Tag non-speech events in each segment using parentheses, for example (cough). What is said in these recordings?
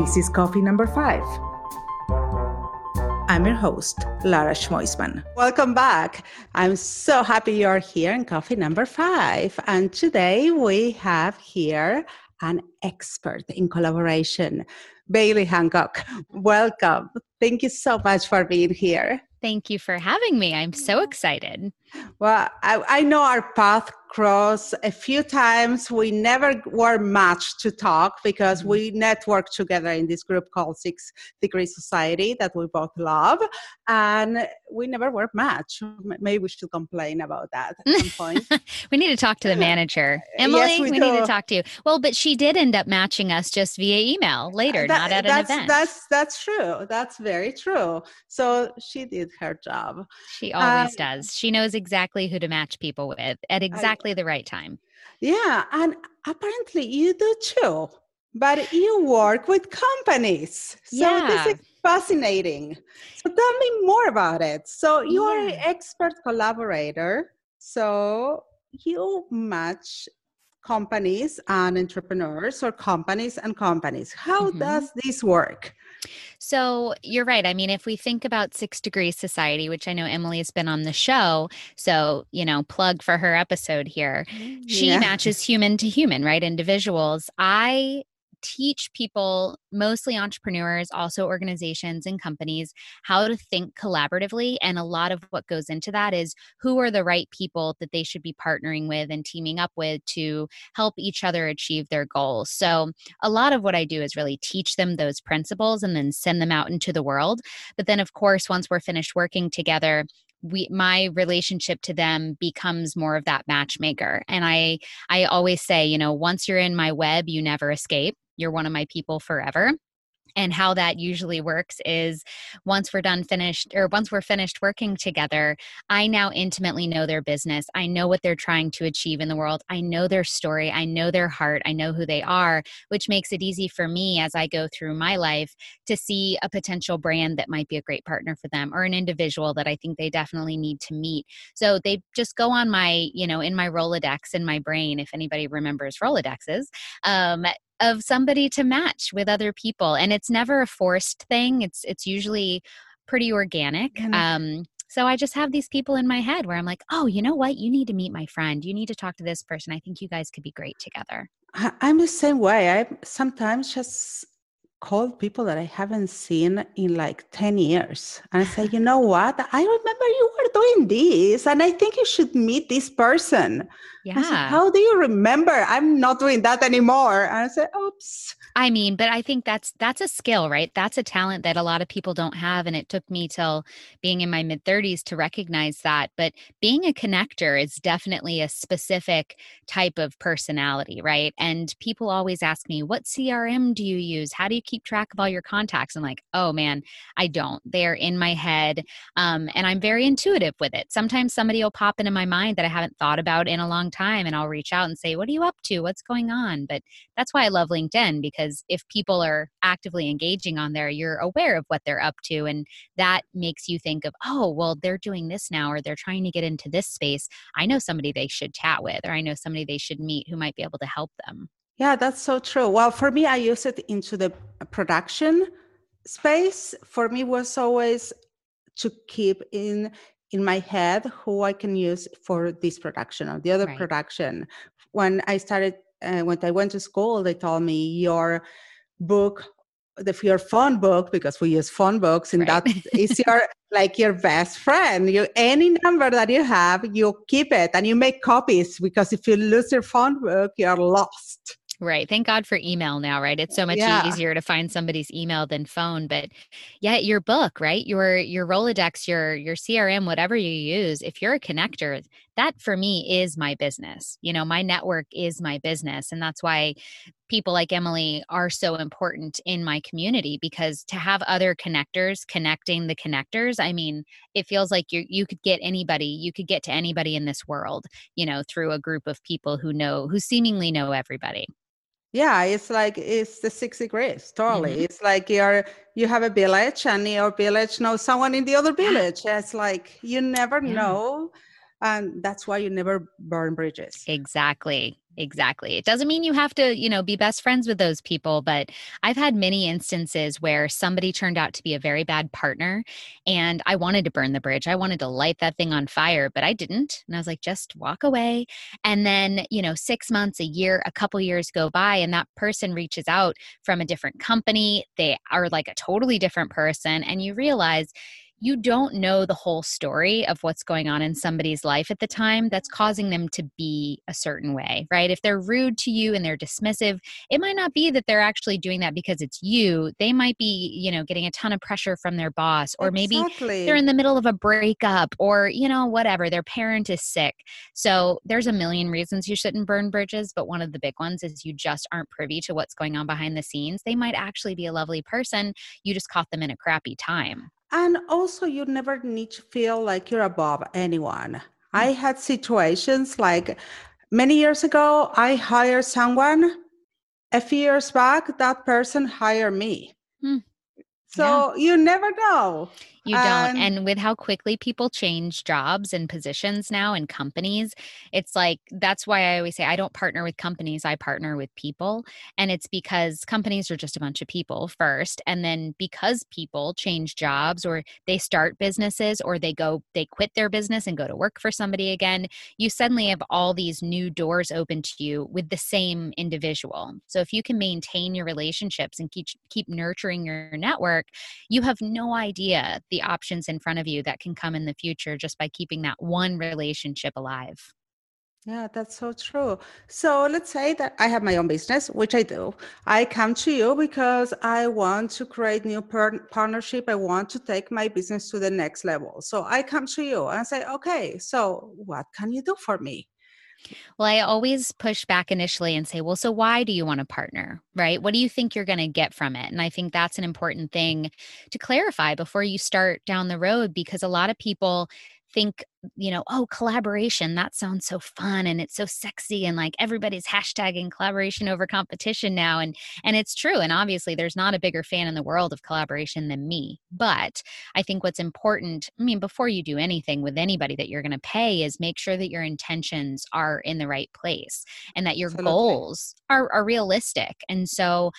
This is coffee number five. I'm your host, Lara Schmoisman. Welcome back. I'm so happy you're here in coffee number five. And today we have here an expert in collaboration, Bailey Hancock. Welcome. Thank you so much for being here. Thank you for having me. I'm so excited. Well, I, I know our path crossed a few times. We never were matched to talk because mm-hmm. we networked together in this group called Six Degree Society that we both love, and we never were matched. Maybe we should complain about that at some point. (laughs) we need to talk to the (laughs) manager, Emily. Yes, we, we need to talk to you. Well, but she did end up matching us just via email later, that, not at an event. That's that's true. That's very true. So she did her job. She always um, does. She knows exactly who to match people with at exactly I, the right time. Yeah, and apparently you do too. But you work with companies. So yeah. this is fascinating. So tell me more about it. So you yeah. are an expert collaborator. So you match companies and entrepreneurs or companies and companies. How mm-hmm. does this work? So you're right. I mean, if we think about Six Degrees Society, which I know Emily's been on the show, so, you know, plug for her episode here, mm, she yeah. matches human to human, right? Individuals. I teach people, mostly entrepreneurs, also organizations and companies, how to think collaboratively. And a lot of what goes into that is who are the right people that they should be partnering with and teaming up with to help each other achieve their goals. So, a lot of what I do is really teach them those principles and then send them out into the world. But then, of course, once we're finished working together, we my relationship to them becomes more of that matchmaker and i i always say you know once you're in my web you never escape you're one of my people forever. And how that usually works is once we're done finished or once we're finished working together i now intimately know their business. I know what they're trying to achieve in the world. I know their story. I know their heart. I know who they are which makes it easy for me as i go through my life to see a potential brand that might be a great partner for them or an individual that i think they definitely need to meet. So they just go on my you know in my rolodex in my brain if anybody remembers rolodexes um, of somebody to match with other people and it's never a forced thing it's it's usually pretty organic mm-hmm. um so I just have these people in my head where I'm like, oh, you know what? You need to meet my friend. You need to talk to this person. I think you guys could be great together. I'm the same way. I sometimes just call people that I haven't seen in like 10 years. And I say, you know what? I remember you were doing this and I think you should meet this person. Yeah. Said, How do you remember? I'm not doing that anymore. And I said, oops. I mean, but I think that's that's a skill, right? That's a talent that a lot of people don't have and it took me till being in my mid 30s to recognize that. But being a connector is definitely a specific type of personality, right? And people always ask me, "What CRM do you use? How do you keep track of all your contacts?" I'm like, "Oh man, I don't. They're in my head." Um, and I'm very intuitive with it. Sometimes somebody will pop into my mind that I haven't thought about in a long time and I'll reach out and say, What are you up to? What's going on? But that's why I love LinkedIn because if people are actively engaging on there, you're aware of what they're up to. And that makes you think of, Oh, well, they're doing this now or they're trying to get into this space. I know somebody they should chat with or I know somebody they should meet who might be able to help them. Yeah, that's so true. Well, for me, I use it into the uh, production space. For me, was always to keep in in my head who I can use for this production or the other right. production. When I started, uh, when I went to school, they told me your book, the your phone book, because we use phone books, and right. that (laughs) is your like your best friend. You any number that you have, you keep it and you make copies because if you lose your phone book, you're lost. Right. Thank God for email now, right? It's so much yeah. easier to find somebody's email than phone. But yeah, your book, right? Your your Rolodex, your your CRM, whatever you use, if you're a connector, that for me is my business. You know, my network is my business. And that's why people like Emily are so important in my community because to have other connectors connecting the connectors, I mean, it feels like you you could get anybody, you could get to anybody in this world, you know, through a group of people who know who seemingly know everybody yeah it's like it's the six degrees totally mm-hmm. it's like you're you have a village and your village knows someone in the other village it's like you never yeah. know and that's why you never burn bridges exactly exactly. It doesn't mean you have to, you know, be best friends with those people, but I've had many instances where somebody turned out to be a very bad partner and I wanted to burn the bridge. I wanted to light that thing on fire, but I didn't. And I was like, just walk away. And then, you know, 6 months, a year, a couple years go by and that person reaches out from a different company. They are like a totally different person and you realize you don't know the whole story of what's going on in somebody's life at the time that's causing them to be a certain way, right? If they're rude to you and they're dismissive, it might not be that they're actually doing that because it's you. They might be, you know, getting a ton of pressure from their boss, or maybe exactly. they're in the middle of a breakup, or, you know, whatever. Their parent is sick. So there's a million reasons you shouldn't burn bridges, but one of the big ones is you just aren't privy to what's going on behind the scenes. They might actually be a lovely person. You just caught them in a crappy time. And also, you never need to feel like you're above anyone. I mm. had situations like many years ago, I hired someone. A few years back, that person hired me. Hmm. So yeah. you never know. You don't. And with how quickly people change jobs and positions now in companies, it's like that's why I always say I don't partner with companies, I partner with people. And it's because companies are just a bunch of people first. And then because people change jobs or they start businesses or they go, they quit their business and go to work for somebody again, you suddenly have all these new doors open to you with the same individual. So if you can maintain your relationships and keep keep nurturing your network, you have no idea the options in front of you that can come in the future just by keeping that one relationship alive. Yeah, that's so true. So let's say that I have my own business, which I do. I come to you because I want to create new par- partnership. I want to take my business to the next level. So I come to you and say, okay, so what can you do for me? Well, I always push back initially and say, well, so why do you want to partner? Right? What do you think you're going to get from it? And I think that's an important thing to clarify before you start down the road because a lot of people think you know oh collaboration that sounds so fun and it's so sexy and like everybody's hashtagging collaboration over competition now and and it's true and obviously there's not a bigger fan in the world of collaboration than me but i think what's important i mean before you do anything with anybody that you're going to pay is make sure that your intentions are in the right place and that your Absolutely. goals are, are realistic and so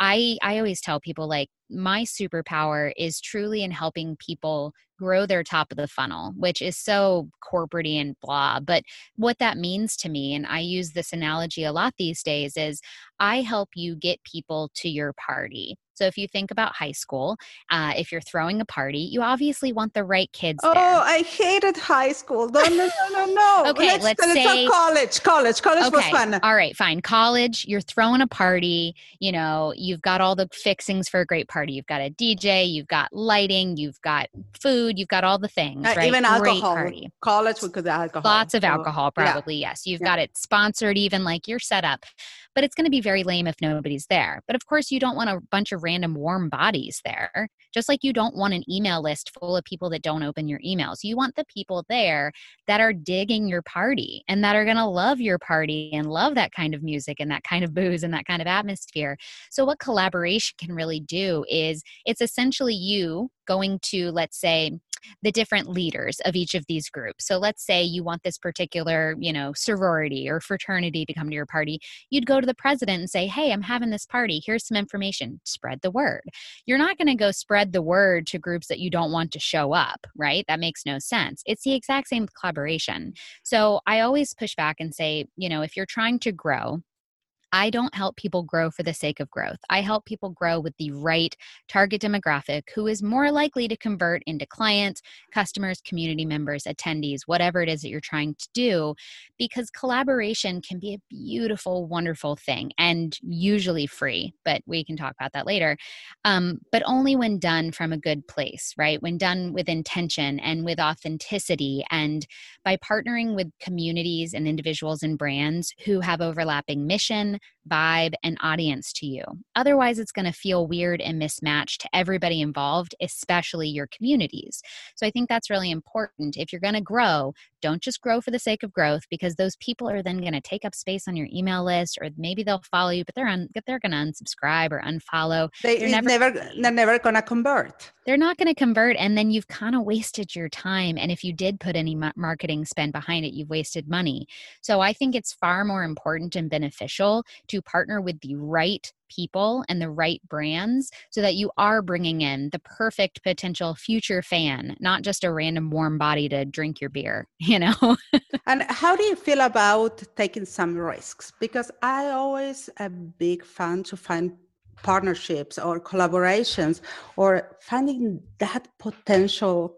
I I always tell people like my superpower is truly in helping people grow their top of the funnel, which is so corporate and blah. But what that means to me, and I use this analogy a lot these days, is I help you get people to your party. So if you think about high school, uh, if you're throwing a party, you obviously want the right kids. Oh, there. I hated high school. No, no, no, no, (laughs) no. okay, let's, let's say college. College. College okay, was fun. All right, fine. College. You're throwing a party. You know, you've got all the fixings for a great party. You've got a DJ. You've got lighting. You've got food. You've got all the things. Uh, right? Even alcohol. Party. College because alcohol. Lots of alcohol, probably. Yeah. Yes. You've yeah. got it sponsored. Even like your setup but it's going to be very lame if nobody's there. But of course, you don't want a bunch of random warm bodies there, just like you don't want an email list full of people that don't open your emails. You want the people there that are digging your party and that are going to love your party and love that kind of music and that kind of booze and that kind of atmosphere. So, what collaboration can really do is it's essentially you going to, let's say, the different leaders of each of these groups. So let's say you want this particular, you know, sorority or fraternity to come to your party. You'd go to the president and say, "Hey, I'm having this party. Here's some information. Spread the word." You're not going to go spread the word to groups that you don't want to show up, right? That makes no sense. It's the exact same collaboration. So I always push back and say, you know, if you're trying to grow, I don't help people grow for the sake of growth. I help people grow with the right target demographic who is more likely to convert into clients, customers, community members, attendees, whatever it is that you're trying to do, because collaboration can be a beautiful, wonderful thing and usually free, but we can talk about that later. Um, but only when done from a good place, right? When done with intention and with authenticity and by partnering with communities and individuals and brands who have overlapping mission tone, vibe, and audience to you. Otherwise, it's going to feel weird and mismatched to everybody involved, especially your communities. So I think that's really important. If you're going to grow, don't just grow for the sake of growth because those people are then going to take up space on your email list or maybe they'll follow you, but they're on, they're going to unsubscribe or unfollow. They, are never, never, they're never going to convert. They're not going to convert. And then you've kind of wasted your time. And if you did put any marketing spend behind it, you've wasted money. So I think it's far more important and beneficial to partner with the right people and the right brands so that you are bringing in the perfect potential future fan, not just a random warm body to drink your beer, (laughs) you know? and how do you feel about taking some risks? Because I always a big fan to find partnerships or collaborations or finding that potential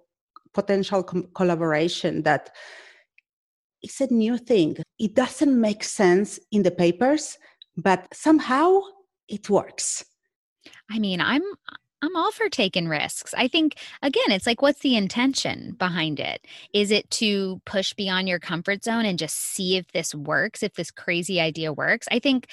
potential com- collaboration that is a new thing it doesn't make sense in the papers but somehow it works. I mean, I'm I'm all for taking risks. I think again, it's like what's the intention behind it? Is it to push beyond your comfort zone and just see if this works, if this crazy idea works? I think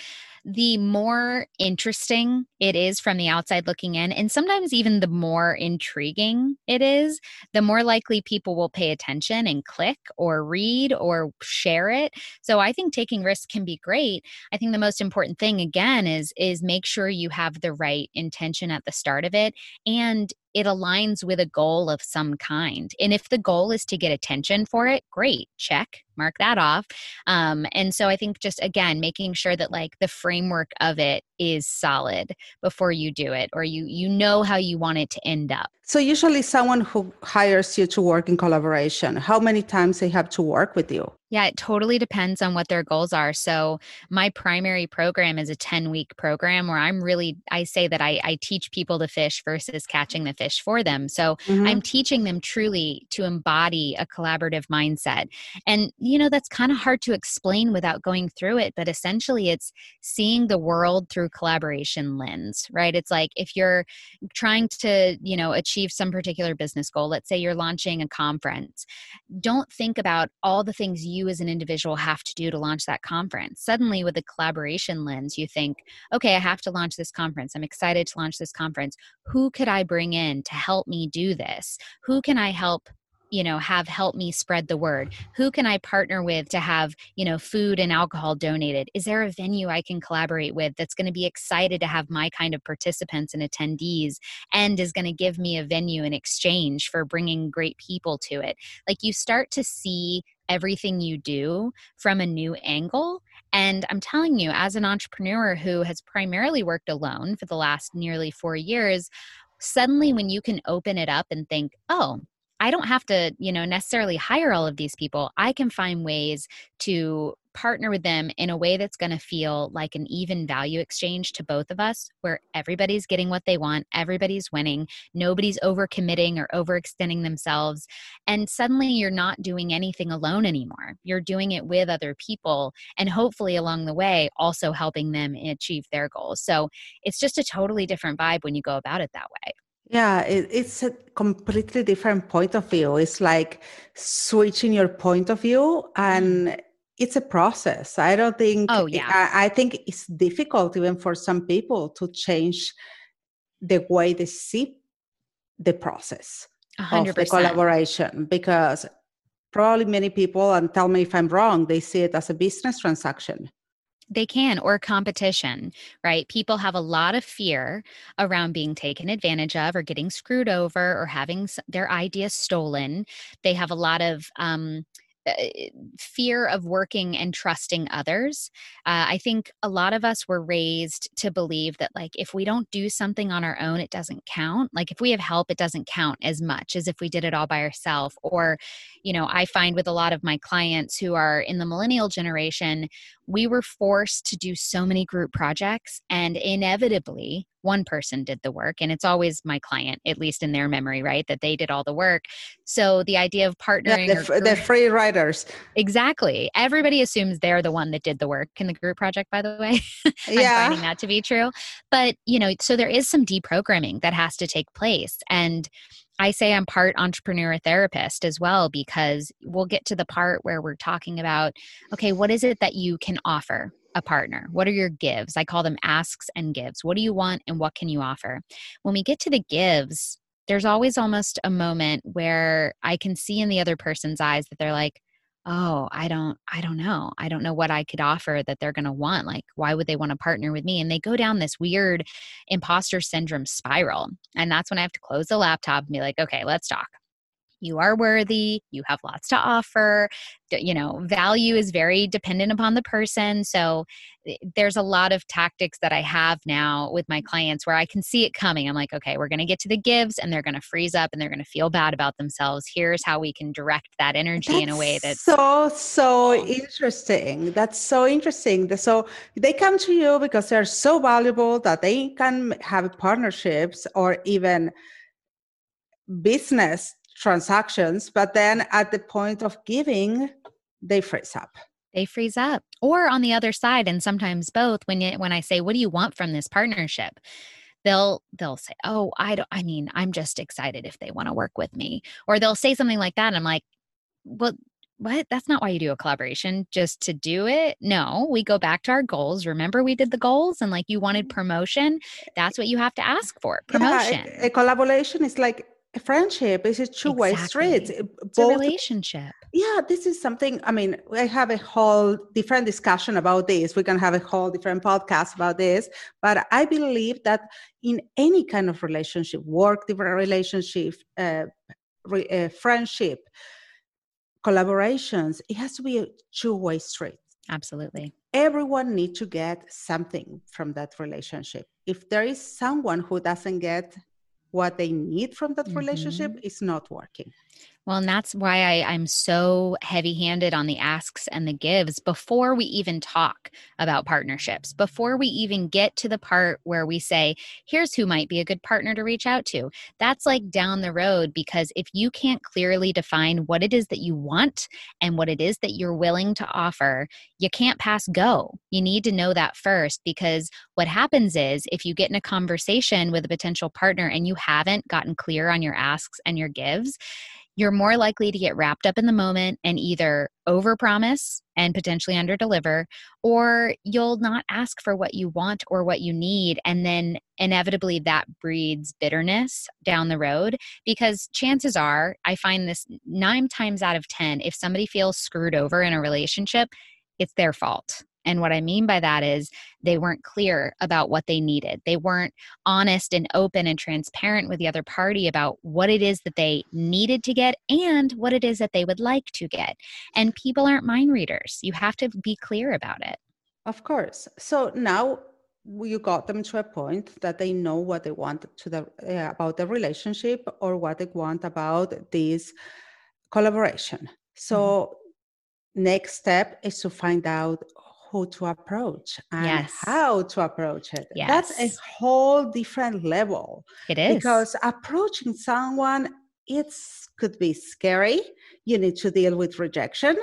the more interesting it is from the outside looking in, and sometimes even the more intriguing it is, the more likely people will pay attention and click or read or share it. So I think taking risks can be great. I think the most important thing again is is make sure you have the right intention at the start of it and it aligns with a goal of some kind. And if the goal is to get attention for it, great, check, mark that off. Um, and so I think just again, making sure that like the framework of it is solid before you do it or you you know how you want it to end up so usually someone who hires you to work in collaboration how many times they have to work with you yeah, it totally depends on what their goals are. So, my primary program is a 10 week program where I'm really, I say that I, I teach people to fish versus catching the fish for them. So, mm-hmm. I'm teaching them truly to embody a collaborative mindset. And, you know, that's kind of hard to explain without going through it, but essentially it's seeing the world through collaboration lens, right? It's like if you're trying to, you know, achieve some particular business goal, let's say you're launching a conference, don't think about all the things you you as an individual have to do to launch that conference. Suddenly, with a collaboration lens, you think, okay, I have to launch this conference. I'm excited to launch this conference. Who could I bring in to help me do this? Who can I help you know have help me spread the word who can i partner with to have you know food and alcohol donated is there a venue i can collaborate with that's going to be excited to have my kind of participants and attendees and is going to give me a venue in exchange for bringing great people to it like you start to see everything you do from a new angle. And I'm telling you, as an entrepreneur who has primarily worked alone for the last nearly four years, suddenly when you can open it up and think, oh, I don't have to, you know, necessarily hire all of these people. I can find ways to partner with them in a way that's going to feel like an even value exchange to both of us, where everybody's getting what they want, everybody's winning, nobody's overcommitting or overextending themselves. And suddenly you're not doing anything alone anymore. You're doing it with other people, and hopefully along the way, also helping them achieve their goals. So it's just a totally different vibe when you go about it that way. Yeah, it, it's a completely different point of view. It's like switching your point of view and mm it's a process. I don't think. Oh yeah. I, I, think it's difficult even for some people to change the way they see the process 100%. of the collaboration because probably many people and tell me if I'm wrong. They see it as a business transaction. They can, or competition, right? People have a lot of fear around being taken advantage of, or getting screwed over, or having their ideas stolen. They have a lot of um, fear of working and trusting others. Uh, I think a lot of us were raised to believe that, like, if we don't do something on our own, it doesn't count. Like, if we have help, it doesn't count as much as if we did it all by ourselves. Or, you know, I find with a lot of my clients who are in the millennial generation, we were forced to do so many group projects, and inevitably, one person did the work. And it's always my client, at least in their memory, right? That they did all the work. So the idea of partnering. Yeah, the, the free riders. Exactly. Everybody assumes they're the one that did the work in the group project, by the way. (laughs) I'm yeah. finding that to be true. But, you know, so there is some deprogramming that has to take place. And I say I'm part entrepreneur therapist as well because we'll get to the part where we're talking about okay, what is it that you can offer a partner? What are your gives? I call them asks and gives. What do you want and what can you offer? When we get to the gives, there's always almost a moment where I can see in the other person's eyes that they're like, oh i don't i don't know. I don't know what i could offer that they're going to want like why would they want to partner with me? And they go down this weird imposter syndrome spiral. And that's when i have to close the laptop and be like okay let's talk you are worthy you have lots to offer you know value is very dependent upon the person so eh, there's a lot of tactics that i have now with my clients where i can see it coming. I'm like okay we're going to get to the gives and they're going to freeze up and they're going to feel bad about themselves. Here's how we can direct that energy that's in a way that's so so interesting. That's so interesting. So they come to you because they're so valuable that they can have partnerships or even business transactions, but then at the point of giving, they freeze up. They freeze up. Or on the other side, and sometimes both, when you, when I say, What do you want from this partnership? They'll they'll say, Oh, I don't I mean, I'm just excited if they want to work with me. Or they'll say something like that. And I'm like, Well, what? That's not why you do a collaboration, just to do it. No, we go back to our goals. Remember, we did the goals and like you wanted mm. promotion. That's what you have to ask for promotion. Yeah, a, a collaboration is like friendship is a two-way exactly. street it's Both, a relationship. Yeah this is something i mean i have a whole different discussion about this. We can have a whole different podcast about this but i believe that in any kind of relationship work different relationship uh, re, uh, friendship collaborations it has to be a two-way street. Absolutely. Everyone needs to get something from that relationship. If there is someone who doesn't get what they need from that mm-hmm. relationship is not working. Well, and that's why I, I'm so heavy handed on the asks and the gives before we even talk about partnerships, before we even get to the part where we say, here's who might be a good partner to reach out to. That's like down the road because if you can't clearly define what it is that you want and what it is that you're willing to offer, you can't pass go. You need to know that first because what happens is if you get in a conversation with a potential partner and you haven't gotten clear on your asks and your gives, you're more likely to get wrapped up in the moment and either overpromise and potentially underdeliver or you'll not ask for what you want or what you need and then inevitably that breeds bitterness down the road because chances are i find this 9 times out of 10 if somebody feels screwed over in a relationship it's their fault and what I mean by that is they weren't clear about what they needed. They weren't honest and open and transparent with the other party about what it is that they needed to get and what it is that they would like to get. And people aren't mind readers. You have to be clear about it. Of course. So now you got them to a point that they know what they want to the uh, about the relationship or what they want about this collaboration. So mm-hmm. next step is to find out who to approach and yes. how to approach it. Yes. That's a whole different level. It is. Because approaching someone, it could be scary. You need to deal with rejection.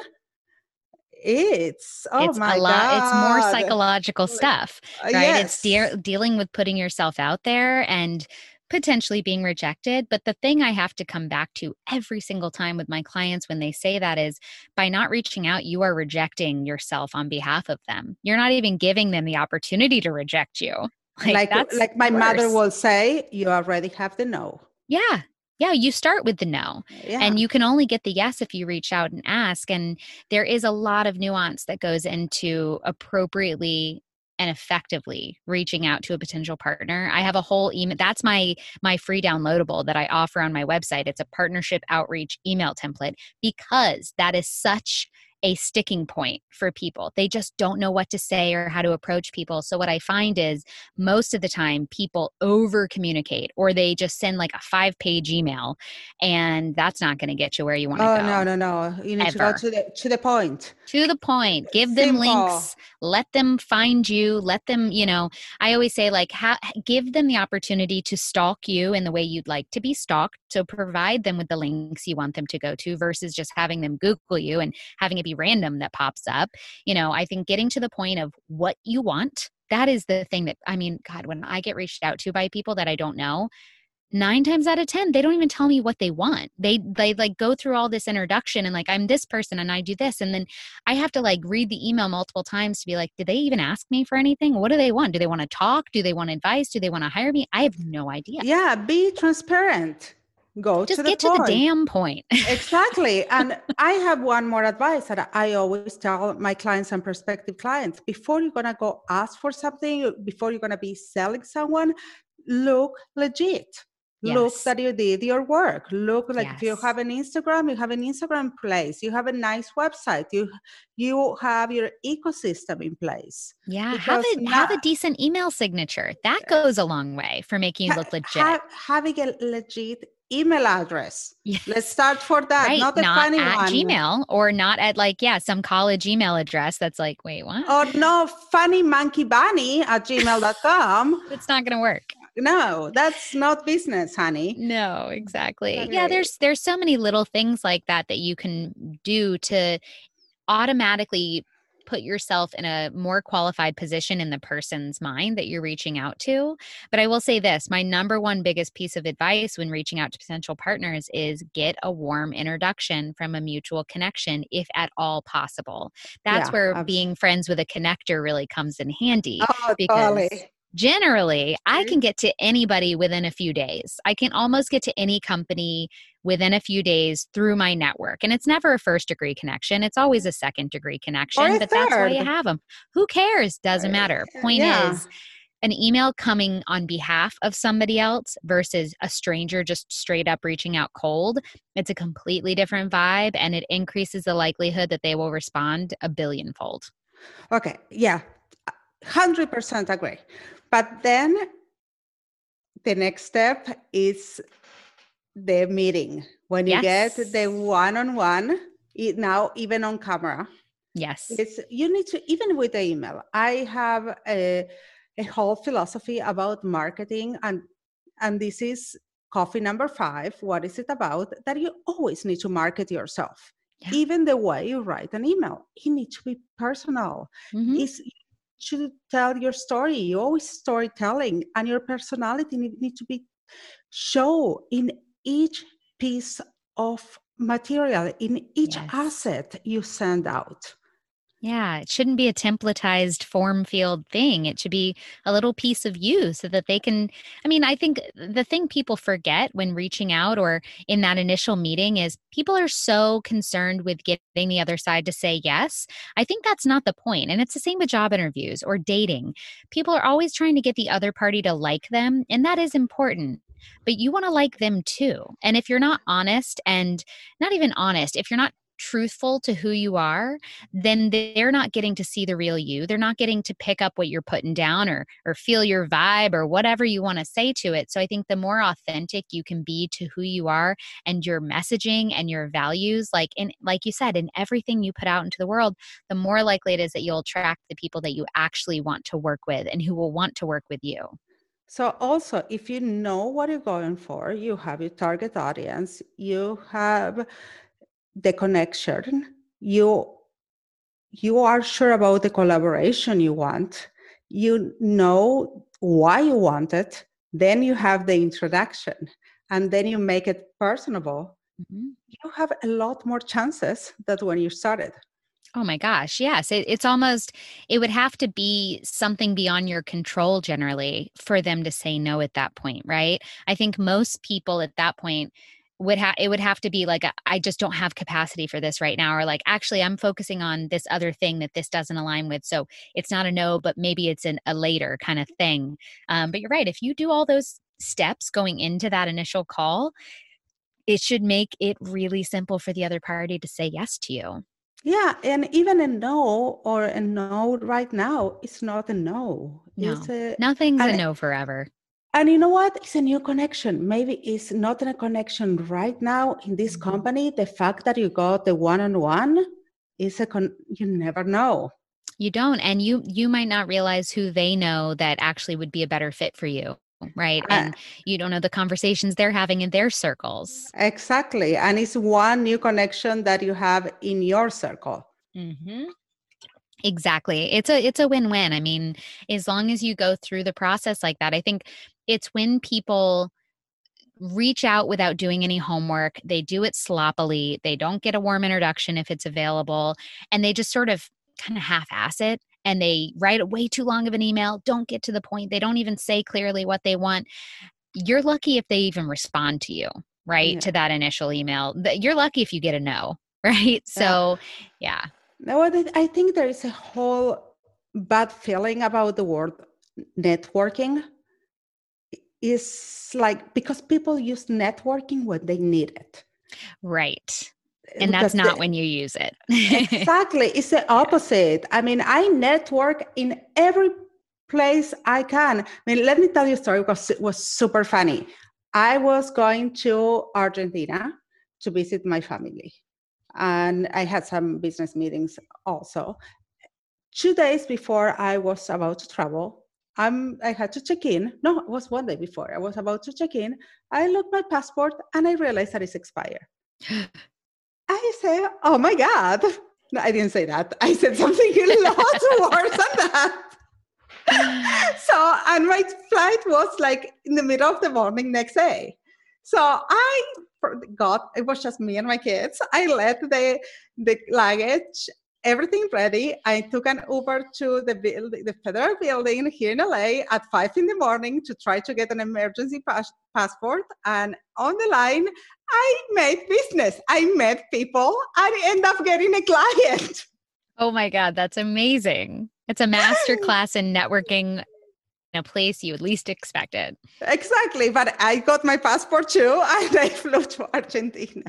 It's oh it's my a lot. God. It's more psychological stuff, uh, right? Yes. It's de- dealing with putting yourself out there and potentially being rejected. But the thing I have to come back to every single time with my clients when they say that is by not reaching out, you are rejecting yourself on behalf of them. You're not even giving them the opportunity to reject you. (laughs) Like, like, like my worse. mother will say, you already have the no. Yeah. Yeah, you start with the no. Yeah. And you can only get the yes if you reach out and ask. And there is a lot of nuance that goes into appropriately and effectively reaching out to a potential partner. I have a whole email that's my my free downloadable that i offer on my website. It's a partnership outreach email template because that is such a sticking point for people. They just don't know what to say or how to approach people. So, what I find is most of the time people over communicate or they just send like a five page email, and that's not going to get you where you want to oh, go. no, no, no. You need ever. to go to the, to the point. To the point. Give them Simple. links. Let them find you. Let them, you know, I always say, like, ha- give them the opportunity to stalk you in the way you'd like to be stalked. So, provide them with the links you want them to go to versus just having them Google you and having it be random that pops up. You know, I think getting to the point of what you want, that is the thing that, I mean, God, when I get reached out to by people that I don't know, nine times out of ten they don't even tell me what they want. They they like go through all this introduction and like i'm this person and i do this. And then i have to like read the email multiple times to be like did they even ask me for anything? What do they want? Do they want to talk? Do they want advice? Do they want to hire me? I have no idea. Yeah be transparent go just to the get point. to the damn point. Exactly. (laughs) And i have one more advice that i always tell my clients and prospective clients. Before you're going to go ask for something before you're going to be selling someone look legit. Yes. look that you did your work. Look like yes. if you have an instagram you have an instagram place. You have a nice website. You you have your ecosystem in place. Yeah have a have a decent email signature. That goes a long way for making you look legit. have, having a legit email address. Yes. Let's start for that. Right. Not not funny at one. Gmail or not at like, yeah, some college email address that's like, wait, what? Or no, funny monkey bunny at gmail.com. (laughs) it's not gonna work. No, that's not business, honey. No, exactly. Okay. Yeah, there's there's so many little things like that that you can do to automatically put yourself in a more qualified position in the person's mind that you're reaching out to. But I will say this my number one biggest piece of advice when reaching out to potential partners is get a warm introduction from a mutual connection, if at all possible. That's yeah, where absolutely. being friends with a connector really comes in handy. Oh, because totally generally i can get to anybody within a few days. I can almost get to any company within a few days through my network and it's never a first degree connection it's always a second degree connection but that's why you have them who cares? Doesn't matter. Point yeah. is an email coming on behalf of somebody else versus a stranger just straight up reaching out cold it's a completely different vibe and it increases the likelihood that they will respond a billionfold. Okay. Yeah. 100% agree but then the next step is the meeting. When you yes. get the one-on-one, now even on camera. Yes. It's you need to even with the email. I have a, a whole philosophy about marketing and and this is coffee number five. What is it about? That you always need to market yourself. Yeah. Even the way you write an email, it needs to be personal. Mm-hmm. It's, to tell your story. You always storytelling, and your personality need, need to be show in each piece of material, in each yes. asset you send out. Yeah, it shouldn't be a templatized form field thing. It should be a little piece of you so that they can. I mean, I think uh, the thing people forget when reaching out or in that initial meeting is people are so concerned with getting the other side to say yes. I think that's not the point. And it's the same with job interviews or dating. People are always trying to get the other party to like them, and that is important but you want to like them too. And if you're not honest and not even honest, if you're not truthful to who you are, then they're not getting to see the real you. They're not getting to pick up what you're putting down or or feel your vibe or whatever you want to say to it. So I think the more authentic you can be to who you are and your messaging and your values, like in like you said, in everything you put out into the world, the more likely it is that you'll attract the people that you actually want to work with and who will want to work with you. So also, if you know what you're going for, you have your target audience, you have the connection you you are sure about the collaboration you want you know why you want it then you have the introduction and then you make it personable mm-hmm. you have a lot more chances that when you started Oh my gosh. Yes. It, it's almost, it would have to be something beyond your control generally for them to say no at that point, right? I think most people at that point would have it would have to be like I just don't have capacity for this right now or like actually I'm focusing on this other thing that this doesn't align with so it's not a no but maybe it's an, a later kind of thing. Um, but you're right if you do all those steps going into that initial call it should make it really simple for the other party to say yes to you. Yeah and even a no or a no right now it's not a no, no. A, nothing's a no forever and you know what? It's a new connection. Maybe it's not a connection right now in this mm-hmm. company. The fact that you got the one-on-one is a con- you never know. You don't, and you you might not realize who they know that actually would be a better fit for you right uh and you don't know the conversations they're having in their circles exactly and it's one new connection that you have in your circle mm-hmm. Exactly it's a it's a win-win i mean as long as you go through the process like that i think it's when people reach out without doing any homework. They do it sloppily. They don't get a warm introduction if it's available. And they just sort of kind of half ass it and they write way too long of an email, don't get to the point. They don't even say clearly what they want. You're lucky if they even respond to you, right? Yeah. To that initial email. You're lucky if you get a no, (laughs) right? So, yeah. No, I think there is a whole bad feeling about the word networking is like because people use networking when they need it. Right. And because that's not the, when you use it. exactly. It's the (laughs) opposite. I mean, I network in every place I can. I mean, let me tell you a story because it was super funny. I was going to Argentina to visit my family. And I had some business meetings also. Two days before I was about to travel, I'm, I had to check in. No, it was one day before. I was about to check in. I looked my passport and I realized that it's expired. I say, oh my God. No, I didn't say that. I said something a lot worse than that. (laughs) so, and my flight was like in the middle of the morning next day. So I got, it was just me and my kids. I let the, the luggage everything ready. I took an Uber to the building, the federal building here in LA at five in the morning to try to get an emergency pas- passport. And on the line, I made business. I met people. I end up getting a client. Oh my God, that's amazing. It's a master class in networking a place you would least expect it. Exactly. But I got my passport too (laughs) and I flew to Argentina.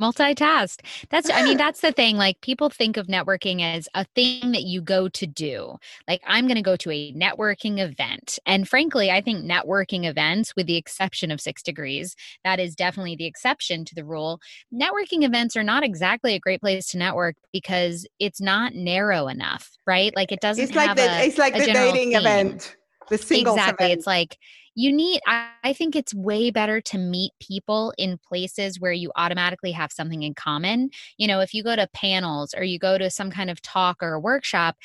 Multitask. That's, I mean, (laughs) that's the thing. Like people think of networking as a thing that you go to do. Like I'm going to go to a networking event. And frankly, I think networking events, with the exception of six degrees, that is definitely the exception to the rule. Networking events are not exactly a great place to network because it's not narrow enough, right? Like it doesn't it's like the, a, it's like the dating theme. event the single exactly event. it's like you need I, I think it's way better to meet people in places where you automatically have something in common you know if you go to panels or you go to some kind of talk or a workshop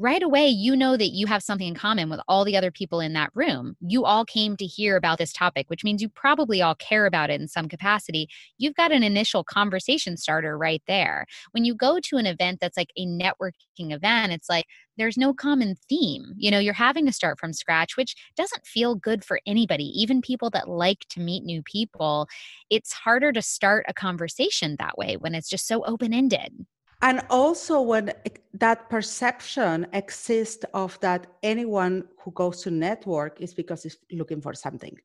right away you know that you have something in common with all the other people in that room. You all came to hear about this topic, which means you probably all care about it in some capacity. You've got an initial conversation starter right there. When you go to an event that's like a networking event, it's like there's no common theme. You know, you're having to start from scratch, which doesn't feel good for anybody, even people that like to meet new people. It's harder to start a conversation that way when it's just so open ended and also when that perception exists of that anyone who goes to network is because he's looking for something.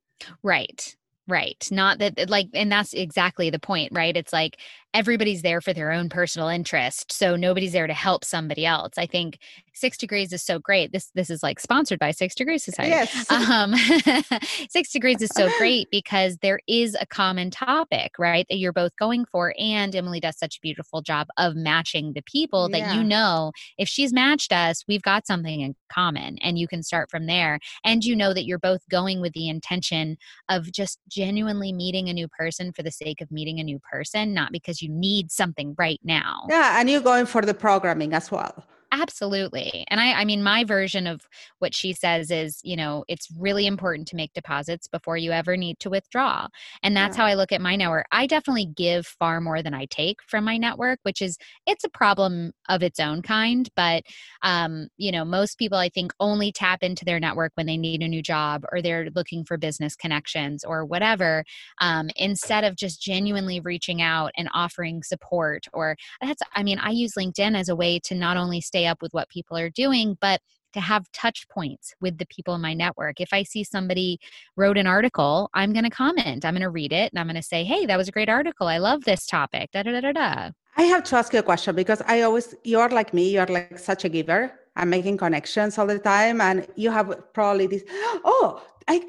Right right not that like and that's exactly the point right? It's like everybody's there for their own personal interest so nobody's there to help somebody else. I think six degrees is so great this this is like sponsored by six degrees society. Yes. (laughs) Um (laughs) six degrees is so great because there is a common topic right that you're both going for and emily does such a beautiful job of matching the people that yeah. you know if she's matched us we've got something in common and you can start from there. And you know that you're both going with the intention of just genuinely meeting a new person for the sake of meeting a new person not because you need something right now. Yeah, and you're going for the programming as well. Absolutely. And I, I mean, my version of what she says is, you know, it's really important to make deposits before you ever need to withdraw. And that's yeah. how I look at my network. I definitely give far more than I take from my network, which is, it's a problem of its own kind. But, um, you know, most people I think only tap into their network when they need a new job or they're looking for business connections or whatever, um, instead of just genuinely reaching out and offering support. Or that's, I mean, I use LinkedIn as a way to not only stay up with what people are doing, but to have touch points with the people in my network. If I see somebody wrote an article, I'm going to comment. I'm going to read it and I'm going to say, hey, that was a great article. I love this topic. Da, da, da, da, da. I have to ask you a question because I always, you're like me, you're like such a giver. I'm making connections all the time. And you have probably this, oh, I,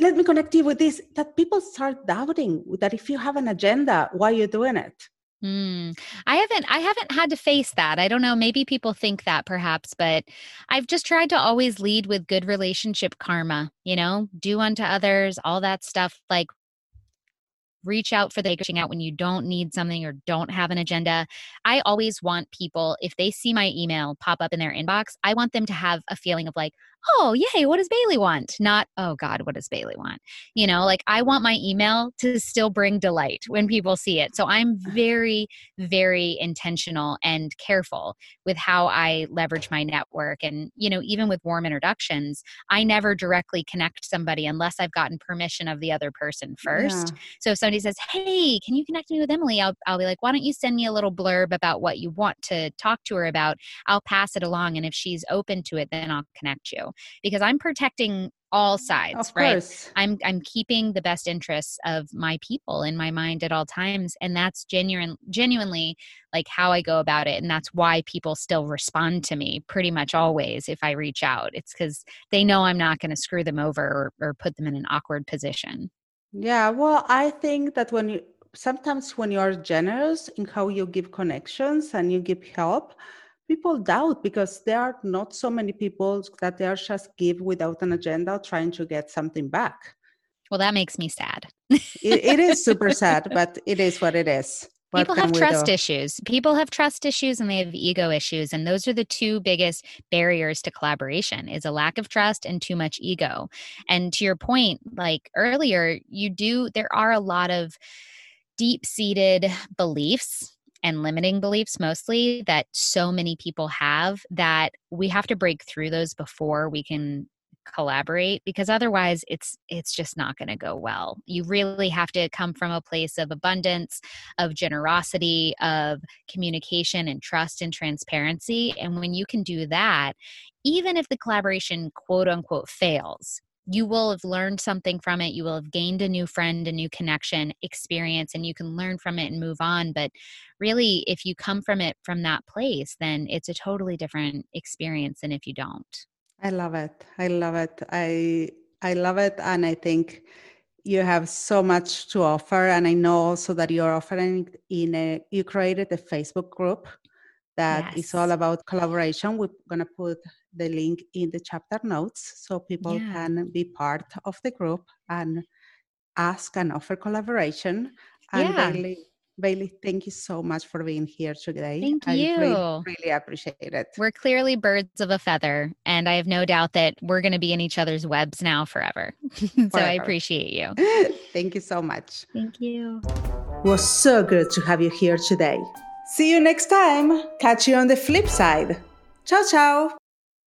let me connect you with this that people start doubting that if you have an agenda, why are you doing it? Mm, I haven't I haven't had to face that. I don't know, maybe people think that perhaps, but I've just tried to always lead with good relationship karma, you know, do unto others, all that stuff like reach out for the reaching out when you don't need something or don't have an agenda. I always want people if they see my email pop up in their inbox, I want them to have a feeling of like, oh, yay, what does Bailey want? Not, oh God, what does Bailey want? You know, like I want my email to still bring delight when people see it. So I'm uh-huh. very, very intentional and careful with how I leverage my network. And, you know, even with warm introductions, I never directly connect somebody unless I've gotten permission of the other person first. Yeah. So if somebody says, hey, can you connect me with Emily? I'll, I'll be like, why don't you send me a little blurb about what you want to talk to her about? I'll pass it along. And if she's open to it, then I'll connect you because I'm protecting all sides, right? I'm I'm keeping the best interests of my people in my mind at all times and that's genuine genuinely like how I go about it and that's why people still respond to me pretty much always if I reach out. It's cuz they know I'm not going to screw them over or, or put them in an awkward position. Yeah, well, I think that when you sometimes when you are generous in how you give connections and you give help, people doubt because there are not so many people that they are just give without an agenda trying to get something back. Well that makes me sad. It, it is super (laughs) sad but it is what it is. What people have trust do? issues. People have trust issues and they have ego issues and those are the two biggest barriers to collaboration is a lack of trust and too much ego. And to your point like earlier you do there are a lot of deep seated beliefs and limiting beliefs mostly that so many people have that we have to break through those before we can collaborate because otherwise it's it's just not going to go well. You really have to come from a place of abundance of generosity of communication and trust and transparency and when you can do that even if the collaboration quote unquote fails you will have learned something from it. You will have gained a new friend, a new connection, experience, and you can learn from it and move on. But really, if you come from it from that place, then it's a totally different experience than if you don't. I love it. I love it. I I love it, and I think you have so much to offer. And I know also that you're offering in a you created a Facebook group that yes. is all about collaboration. We're gonna put the link in the chapter notes so people yeah. can be part of the group and ask and offer collaboration. And yeah. Bailey, Bailey, thank you so much for being here today. Thank I you. Really, really appreciate it. We're clearly birds of a feather, and I have no doubt that we're going to be in each other's webs now forever. (laughs) so forever. I appreciate you. (laughs) thank you so much. Thank you. It was so good to have you here today. See you next time. Catch you on the flip side. Ciao, ciao.